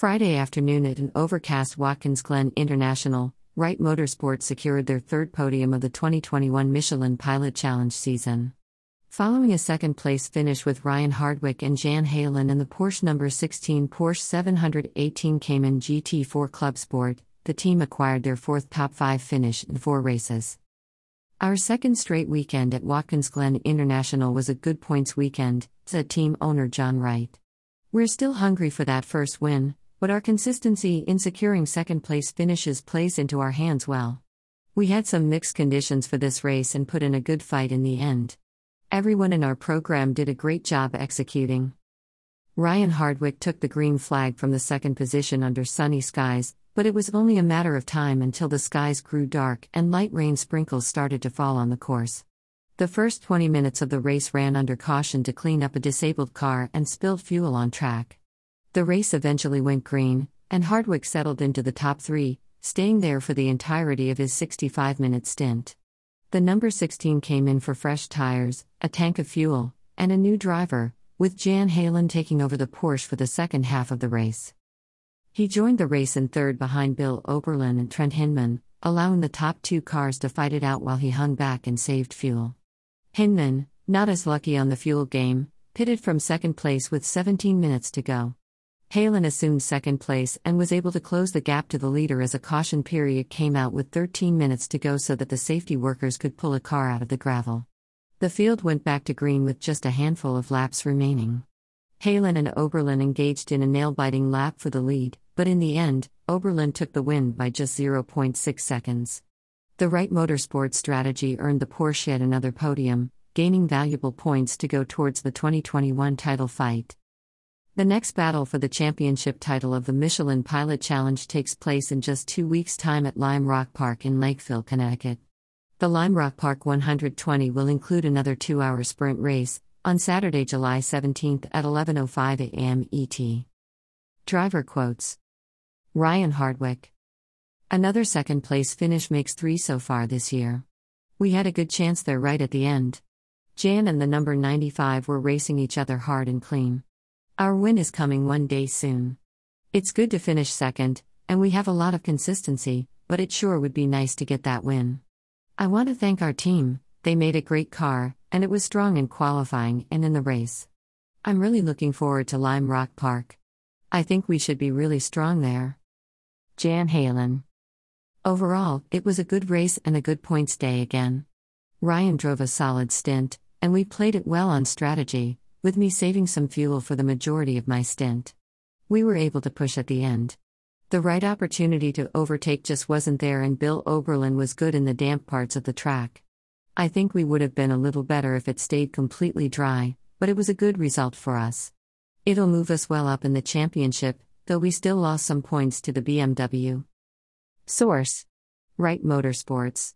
Friday afternoon at an overcast Watkins Glen International, Wright Motorsports secured their third podium of the 2021 Michelin Pilot Challenge season. Following a second place finish with Ryan Hardwick and Jan Heylen in the Porsche number 16 Porsche 718 Cayman GT4 Club Sport, the team acquired their fourth top five finish in four races. Our second straight weekend at Watkins Glen International was a good points weekend, said team owner John Wright. We're still hungry for that first win, but our consistency in securing second place finishes plays into our hands well. We had some mixed conditions for this race and put in a good fight in the end. Everyone in our program did a great job executing. Ryan Hardwick took the green flag from the second position under sunny skies, but it was only a matter of time until the skies grew dark and light rain sprinkles started to fall on the course. The first 20 minutes of the race ran under caution to clean up a disabled car and spilled fuel on track. The race eventually went green, and Hardwick settled into the top three, staying there for the entirety of his 65 minute stint. The number 16 came in for fresh tires, a tank of fuel, and a new driver, with Jan Heylen taking over the Porsche for the second half of the race. He joined the race in third behind Bill Auberlen and Trent Hindman, allowing the top two cars to fight it out while he hung back and saved fuel. Hindman, not as lucky on the fuel game, pitted from second place with 17 minutes to go. Heylen assumed second place and was able to close the gap to the leader as a caution period came out with 13 minutes to go so that the safety workers could pull a car out of the gravel. The field went back to green with just a handful of laps remaining. Heylen and Auberlen engaged in a nail biting lap for the lead, but in the end, Auberlen took the win by just 0.6 seconds. The Wright Motorsports strategy earned the Porsche another podium, gaining valuable points to go towards the 2021 title fight. The next battle for the championship title of the Michelin Pilot Challenge takes place in just two weeks' time at Lime Rock Park in Lakeville, Connecticut. The Lime Rock Park 120 will include another two hour sprint race on Saturday, July 17th at 11.05 a.m. ET. Driver quotes Ryan Hardwick. Another second place finish makes three so far this year. We had a good chance there right at the end. Jan and the number 95 were racing each other hard and clean. Our win is coming one day soon. It's good to finish second, and we have a lot of consistency, but it sure would be nice to get that win. I want to thank our team, they made a great car, and it was strong in qualifying and in the race. I'm really looking forward to Lime Rock Park. I think we should be really strong there. Jan Heylen. Overall, it was a good race and a good points day again. Ryan drove a solid stint, and we played it well on strategy, with me saving some fuel for the majority of my stint. We were able to push at the end. The right opportunity to overtake just wasn't there, and Bill Auberlen was good in the damp parts of the track. I think we would have been a little better if it stayed completely dry, but it was a good result for us. It'll move us well up in the championship, though we still lost some points to the BMW. Source Wright Motorsports